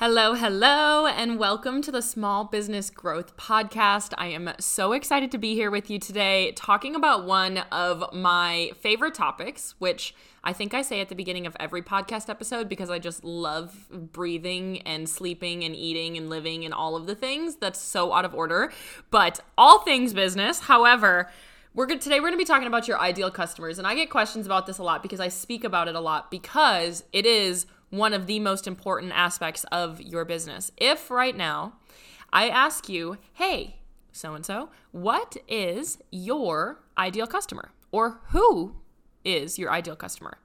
Hello, hello, and welcome to the Small Business Growth Podcast. I am so excited to be here with you today talking about one of my favorite topics, which I think I say at the beginning of every podcast episode because I just love breathing and sleeping and eating and living and all of the things. That's so out of order, but all things business. However, we're good today we're going to be talking about your ideal customers and I get questions about this a lot because I speak about it a lot because it is one of the most important aspects of your business. If right now I ask you, hey, so and so, what is your ideal customer? Or who is your ideal customer?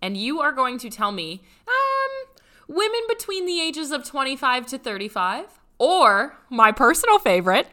And you are going to tell me, um, women between the ages of 25 to 35, or my personal favorite,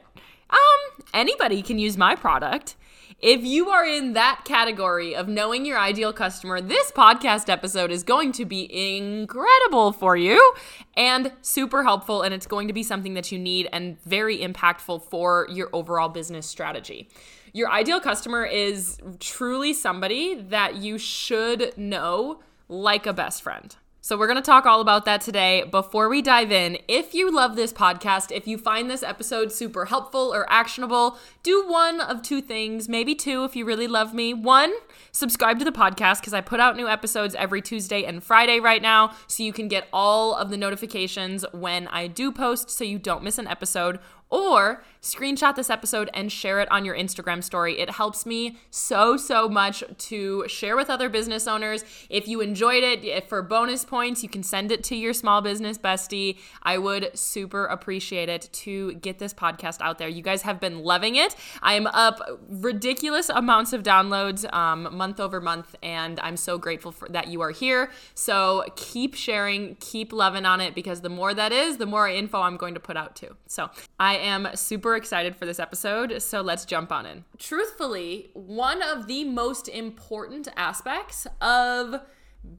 um, anybody can use my product. If you are in that category of knowing your ideal customer, this podcast episode is going to be incredible for you and super helpful. And it's going to be something that you need and very impactful for your overall business strategy. Your ideal customer is truly somebody that you should know like a best friend. So, we're going to talk all about that today. Before we dive in, if you love this podcast, if you find this episode super helpful or actionable, do one of two things, maybe two if you really love me. One, subscribe to the podcast because I put out new episodes every Tuesday and Friday right now, so you can get all of the notifications when I do post so you don't miss an episode or screenshot this episode and share it on your Instagram story. It helps me so, so much to share with other business owners. If you enjoyed it, for bonus points, you can send it to your small business bestie. I would super appreciate it to get this podcast out there. You guys have been loving it. I am up ridiculous amounts of downloads um, month over month, and I'm so grateful for that you are here. So keep sharing, keep loving on it because the more that is, the more info I'm going to put out too. So I am super excited for this episode, so let's jump on in. Truthfully, one of the most important aspects of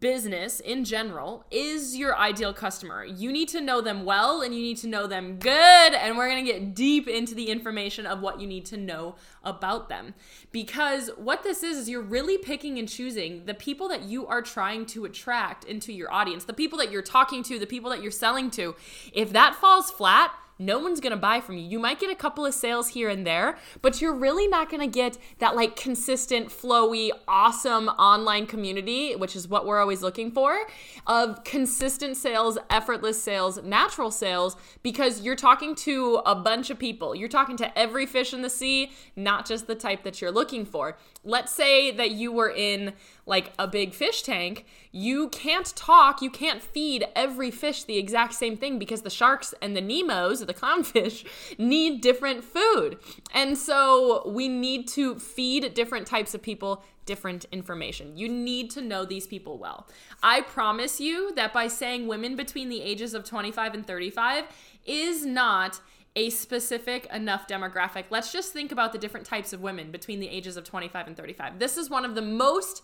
business in general is your ideal customer. You need to know them well and you need to know them good. And we're going to get deep into the information of what you need to know about them. Because what this is, is you're really picking and choosing the people that you are trying to attract into your audience, the people that you're talking to, the people that you're selling to. If that falls flat, no one's gonna buy from you. You might get a couple of sales here and there, but you're really not gonna get that like consistent, flowy, awesome online community, which is what we're always looking for, of consistent sales, effortless sales, natural sales, because you're talking to a bunch of people. You're talking to every fish in the sea, not just the type that you're looking for. Let's say that you were in like a big fish tank, you can't talk, you can't feed every fish the exact same thing because the sharks and the Nemos, the clownfish, need different food. And so we need to feed different types of people different information. You need to know these people well. I promise you that by saying women between the ages of 25 and 35 is not a specific enough demographic. Let's just think about the different types of women between the ages of 25 and 35. This is one of the most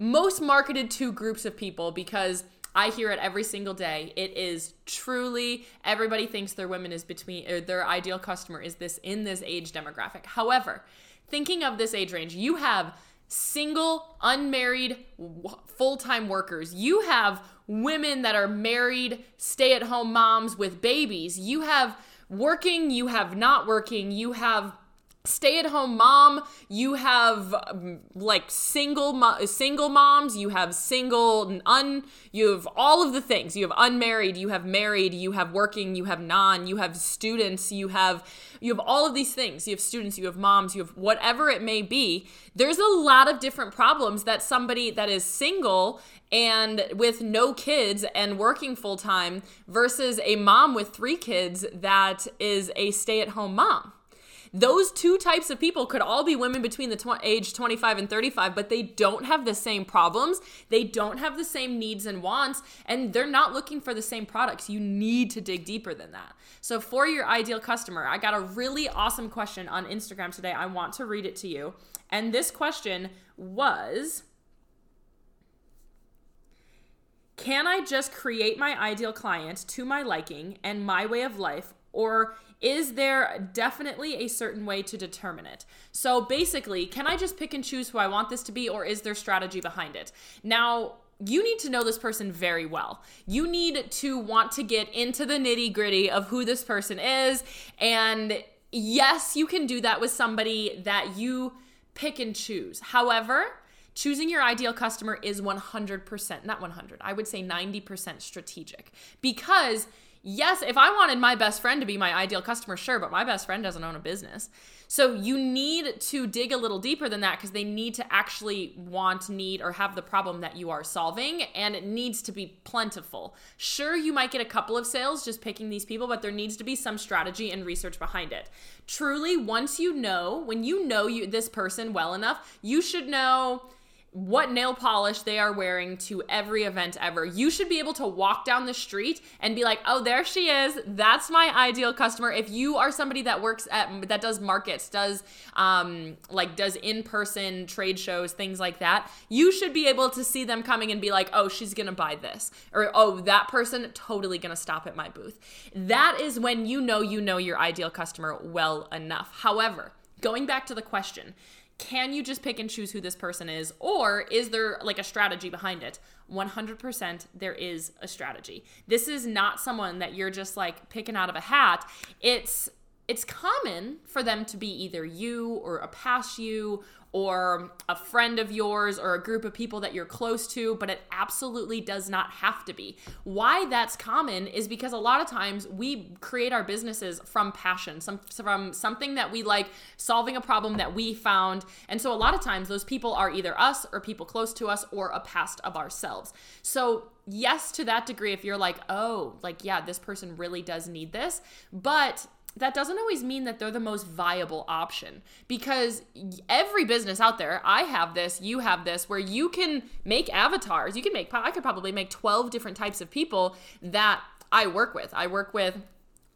most marketed to groups of people because I hear it every single day. It is truly everybody thinks their women is between or their ideal customer is this in this age demographic. However, thinking of this age range, you have single, unmarried, full-time workers. You have women that are married, stay-at-home moms with babies. You have working, you have not working, you have stay at home mom you have like single mo- single moms you have single un you have all of the things. You have unmarried you have married you have working you have non you have students you have you have all of these things. You have students you have moms you have whatever it may be. There's a lot of different problems that somebody that is single and with no kids and working full time versus a mom with three kids that is a stay at home mom those two types of people could all be women between the tw- age 25 and 35, but they don't have the same problems. They don't have the same needs and wants, and they're not looking for the same products. You need to dig deeper than that. So, for your ideal customer, I got a really awesome question on Instagram today. I want to read it to you. And this question was Can I just create my ideal client to my liking and my way of life? Or is there definitely a certain way to determine it? So basically, can I just pick and choose who I want this to be, or is there strategy behind it? Now, you need to know this person very well. You need to want to get into the nitty gritty of who this person is. And yes, you can do that with somebody that you pick and choose. However, choosing your ideal customer is 100%, not 100, I would say 90% strategic because yes, if I wanted my best friend to be my ideal customer, sure, but my best friend doesn't own a business. So you need to dig a little deeper than that because they need to actually want, need, or have the problem that you are solving, and it needs to be plentiful. Sure, you might get a couple of sales just picking these people, but there needs to be some strategy and research behind it. Truly, once you know, when you know you this person well enough, you should know what nail polish they are wearing to every event ever. You should be able to walk down the street and be like, "Oh, there she is. That's my ideal customer." If you are somebody that works at that does markets, does um like does in-person trade shows, things like that, you should be able to see them coming and be like, "Oh, she's going to buy this." Or, "Oh, that person totally going to stop at my booth." That is when you know you know your ideal customer well enough. However, going back to the question, can you just pick and choose who this person is or is there like a strategy behind it? 100% there is a strategy. This is not someone that you're just like picking out of a hat. It's it's common for them to be either you or a past you or a friend of yours or a group of people that you're close to, but it absolutely does not have to be. Why that's common is because a lot of times we create our businesses from passion, some from something that we like, solving a problem that we found. And so a lot of times those people are either us or people close to us or a past of ourselves. So yes to that degree if you're like oh like yeah this person really does need this but that doesn't always mean that they're the most viable option because every business out there, I have this, you have this, where you can make avatars. You can make, I could probably make 12 different types of people that I work with. I work with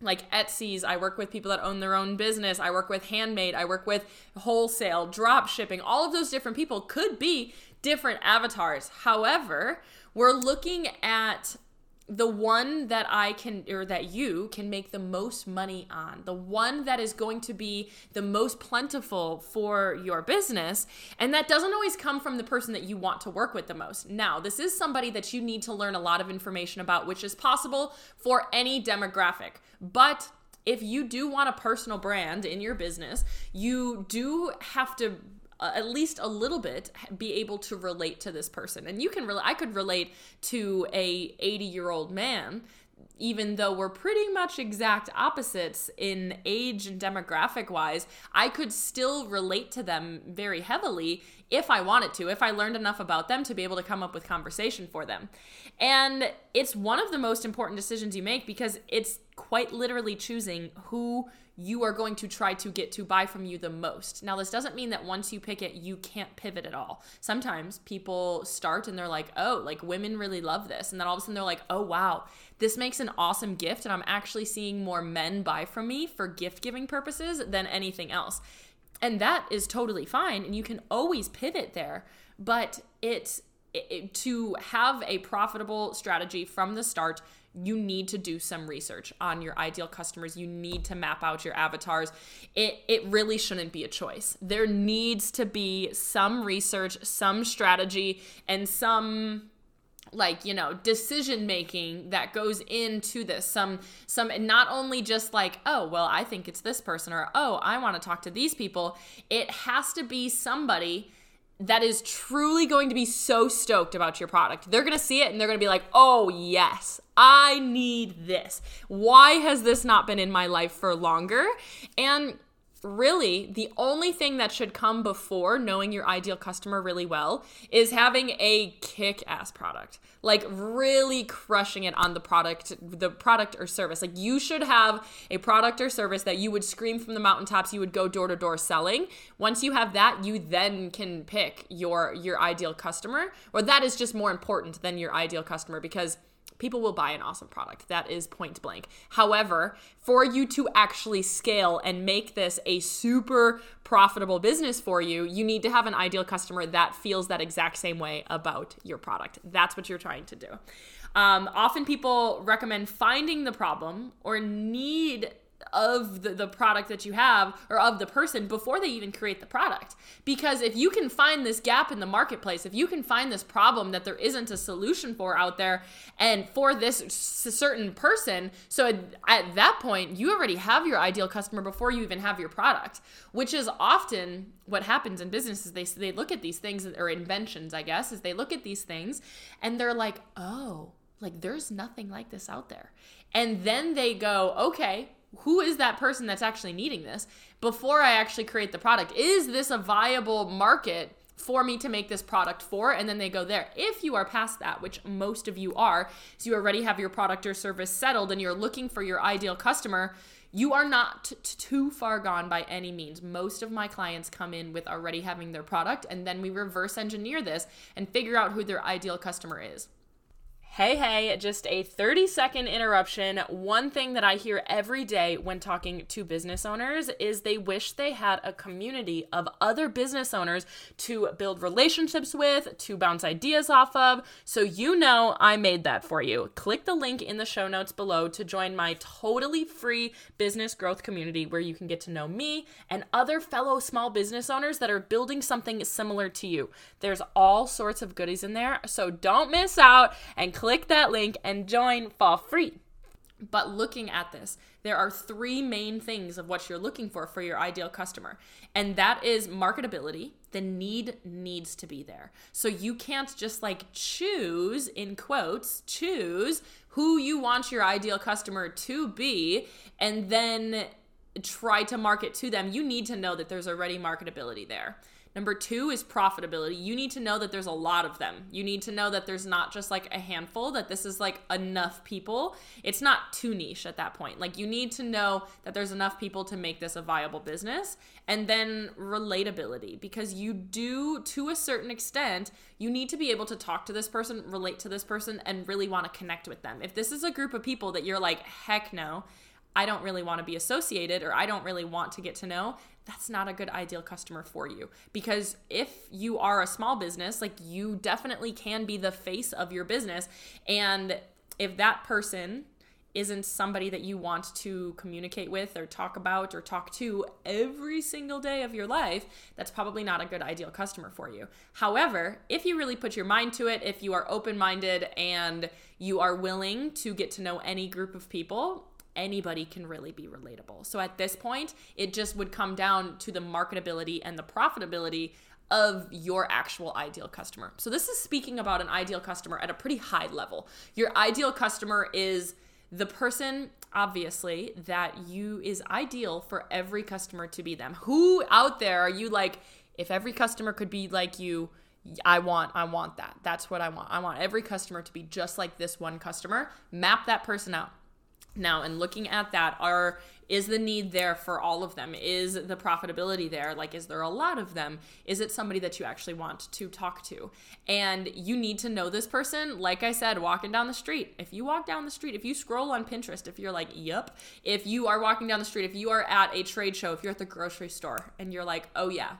like Etsy's, I work with people that own their own business, I work with handmade, I work with wholesale, drop shipping. All of those different people could be different avatars. However, we're looking at the one that I can or that you can make the most money on, the one that is going to be the most plentiful for your business. And that doesn't always come from the person that you want to work with the most. Now, this is somebody that you need to learn a lot of information about, which is possible for any demographic. But if you do want a personal brand in your business, you do have to at least a little bit be able to relate to this person and you can really i could relate to a 80 year old man even though we're pretty much exact opposites in age and demographic wise, I could still relate to them very heavily if I wanted to, if I learned enough about them to be able to come up with conversation for them. And it's one of the most important decisions you make because it's quite literally choosing who you are going to try to get to buy from you the most. Now, this doesn't mean that once you pick it, you can't pivot at all. Sometimes people start and they're like, oh, like women really love this. And then all of a sudden they're like, oh, wow, this makes an awesome gift. And I'm actually seeing more men buy from me for gift giving purposes than anything else. And that is totally fine. And you can always pivot there. But it's it, to have a profitable strategy from the start you need to do some research on your ideal customers. You need to map out your avatars. It it really shouldn't be a choice. There needs to be some research, some strategy, and some like you know decision making that goes into this some some not only just like oh well i think it's this person or oh i want to talk to these people it has to be somebody that is truly going to be so stoked about your product. They're going to see it and they're going to be like, oh, yes, I need this. Why has this not been in my life for longer? And really the only thing that should come before knowing your ideal customer really well is having a kick-ass product. Like really crushing it on the product the product or service. Like you should have a product or service that you would scream from the mountaintops you would go door to door selling. Once you have that you then can pick your your ideal customer or that is just more important than your ideal customer because people will buy an awesome product. That is point blank. However, for you to actually scale and make this a super profitable business for you, you need to have an ideal customer that feels that exact same way about your product. That's what you're trying to do. Um, often people recommend finding the problem or need of the, the product that you have or of the person before they even create the product. Because if you can find this gap in the marketplace, if you can find this problem that there isn't a solution for out there and for this certain person, so at, at that point, you already have your ideal customer before you even have your product, which is often what happens in businesses they they look at these things or inventions i guess is they look at these things and they're like oh like there's nothing like this out there and then they go okay who is that person that's actually needing this before I actually create the product? Is this a viable market for me to make this product for? And then they go there. If you are past that, which most of you are, so you already have your product or service settled and you're looking for your ideal customer, you are not t- too far gone by any means. Most of my clients come in with already having their product, and then we reverse engineer this and figure out who their ideal customer is. Hey, hey, just a 30 second interruption. One thing that I hear every day when talking to business owners is they wish they had a community of other business owners to build relationships with, to bounce ideas off of. So, you know, I made that for you. Click the link in the show notes below to join my totally free business growth community where you can get to know me and other fellow small business owners that are building something similar to you. There's all sorts of goodies in there, so don't miss out and click that link and join for free. But looking at this, there are three main things of what you're looking for for your ideal customer. And that is marketability. The need needs to be there. So you can't just like choose, in quotes, choose who you want your ideal customer to be and then try to market to them. You need to know that there's already marketability there. Number two is profitability. You need to know that there's a lot of them. You need to know that there's not just like a handful, that this is like enough people. It's not too niche at that point. Like you need to know that there's enough people to make this a viable business. And then relatability, because you do, to a certain extent, you need to be able to talk to this person, relate to this person, and really want to connect with them. If this is a group of people that you're like, heck no, I don't really want to be associated or I don't really want to get to know, that's not a good ideal customer for you. Because if you are a small business, like you definitely can be the face of your business. And if that person isn't somebody that you want to communicate with or talk about or talk to every single day of your life, that's probably not a good ideal customer for you. However, if you really put your mind to it, if you are open minded and you are willing to get to know any group of people, anybody can really be relatable. So at this point, it just would come down to the marketability and the profitability of your actual ideal customer. So this is speaking about an ideal customer at a pretty high level. Your ideal customer is the person obviously that you is ideal for every customer to be them. Who out there are you like if every customer could be like you, I want I want that. That's what I want. I want every customer to be just like this one customer. Map that person out now, and looking at that, are is the need there for all of them? Is the profitability there? Like, is there a lot of them? Is it somebody that you actually want to talk to? And you need to know this person. Like I said, walking down the street. If you walk down the street, if you scroll on Pinterest, if you're like, yep, if you are walking down the street, if you are at a trade show, if you're at the grocery store and you're like, oh yeah,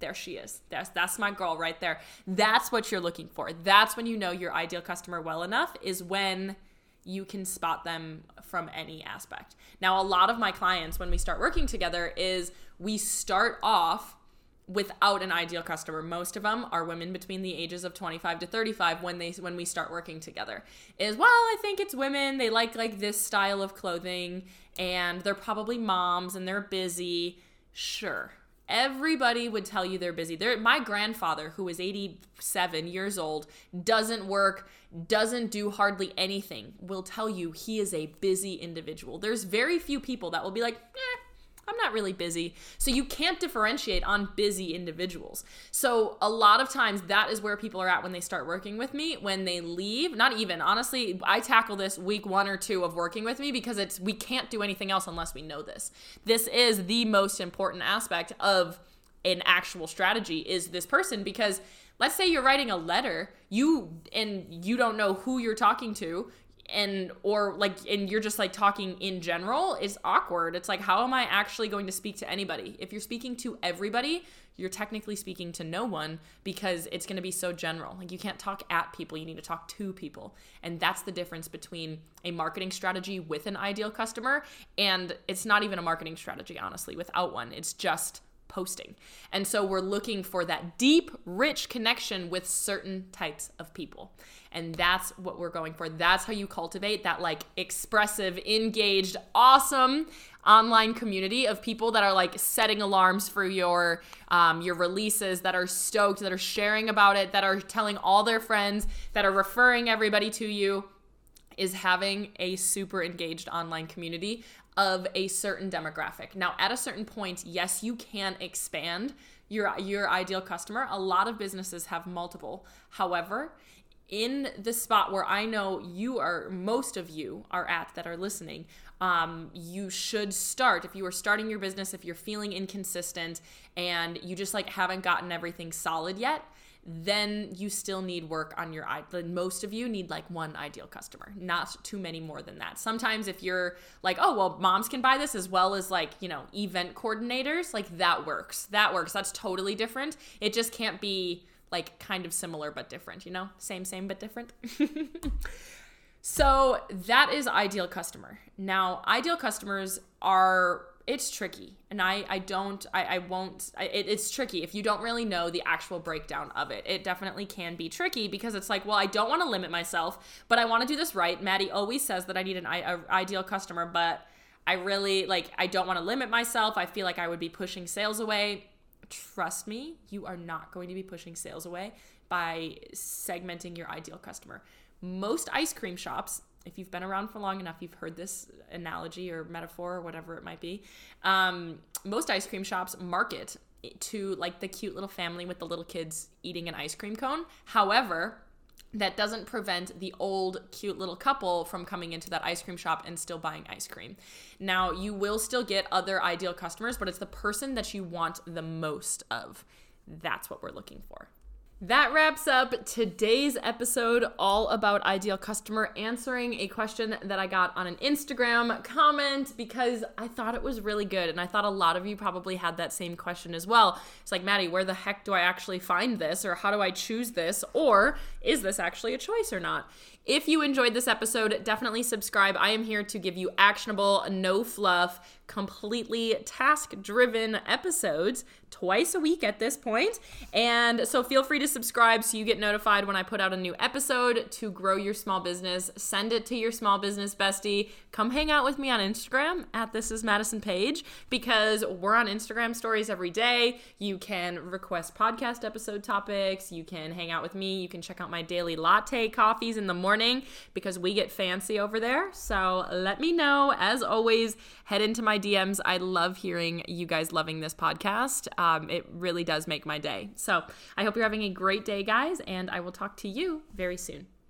there she is. That's that's my girl right there. That's what you're looking for. That's when you know your ideal customer well enough is when you can spot them from any aspect. Now, a lot of my clients, when we start working together, is we start off without an ideal customer. Most of them are women between the ages of 25 to 35 when they when we start working together. Is well, I think it's women, they like like this style of clothing and they're probably moms and they're busy. Sure everybody would tell you they're busy. They're, my grandfather, who is 87 years old, doesn't work, doesn't do hardly anything, will tell you he is a busy individual. There's very few people that will be like, eh, I'm not really busy. So you can't differentiate on busy individuals. So a lot of times that is where people are at when they start working with me. When they leave, not even, honestly, I tackle this week one or two of working with me because it's we can't do anything else unless we know this. This is the most important aspect of an actual strategy is this person because let's say you're writing a letter, you and you don't know who you're talking to, and or like and you're just like talking in general is awkward. It's like how am i actually going to speak to anybody? If you're speaking to everybody you're technically speaking to no one because it's going to be so general. Like you can't talk at people. You need to talk to people. And that's the difference between a marketing strategy with an ideal customer and it's not even a marketing strategy honestly without one. It's just posting. And so we're looking for that deep, rich connection with certain types of people. And that's what we're going for. That's how you cultivate that like expressive, engaged, awesome online community of people that are like setting alarms for your um, your releases, that are stoked, that are sharing about it, that are telling all their friends, that are referring everybody to you is having a super engaged online community of a certain demographic. Now, at a certain point, yes, you can expand your your ideal customer. A lot of businesses have multiple. However, in the spot where I know you are, most of you are at that are listening, um, you should start. If you are starting your business, if you're feeling inconsistent and you just like haven't gotten everything solid yet, then you still need work on your most of you need like one ideal customer not too many more than that. Sometimes if you're like oh well moms can buy this as well as like you know event coordinators like that works. That works. That's totally different. It just can't be like kind of similar but different you know? Same same but different. So that is ideal customer. Now ideal customers are it's tricky and i i don't i, I won't I, it, it's tricky. If you don't really know the actual breakdown of it it definitely can be tricky because it's like well i don't want to limit myself but i want to do this right. Maddie always says that i need an ideal customer but i really like i don't want to limit myself. I feel like i would be pushing sales away. Trust me you are not going to be pushing sales away by segmenting your ideal customer. Most ice cream shops if you've been around for long enough, you've heard this analogy or metaphor or whatever it might be. Um, most ice cream shops market to like the cute little family with the little kids eating an ice cream cone. However, that doesn't prevent the old cute little couple from coming into that ice cream shop and still buying ice cream. Now, you will still get other ideal customers, but it's the person that you want the most of. That's what we're looking for. That wraps up today's episode, all about ideal customer, answering a question that I got on an Instagram comment because I thought it was really good. And I thought a lot of you probably had that same question as well. It's like, Maddie, where the heck do I actually find this? Or how do I choose this? Or is this actually a choice or not? If you enjoyed this episode, definitely subscribe. I am here to give you actionable, no fluff, completely task driven episodes twice a week at this point. And so feel free to subscribe so you get notified when I put out a new episode to grow your small business. Send it to your small business bestie. Come hang out with me on Instagram at This Is Madison Page because we're on Instagram stories every day. You can request podcast episode topics. You can hang out with me. You can check out my daily latte coffees in the morning because we get fancy over there. So let me know. As always, head into my DMs. I love hearing you guys loving this podcast. Um, it really does make my day. So I hope you're having a great day, guys, and I will talk to you very soon.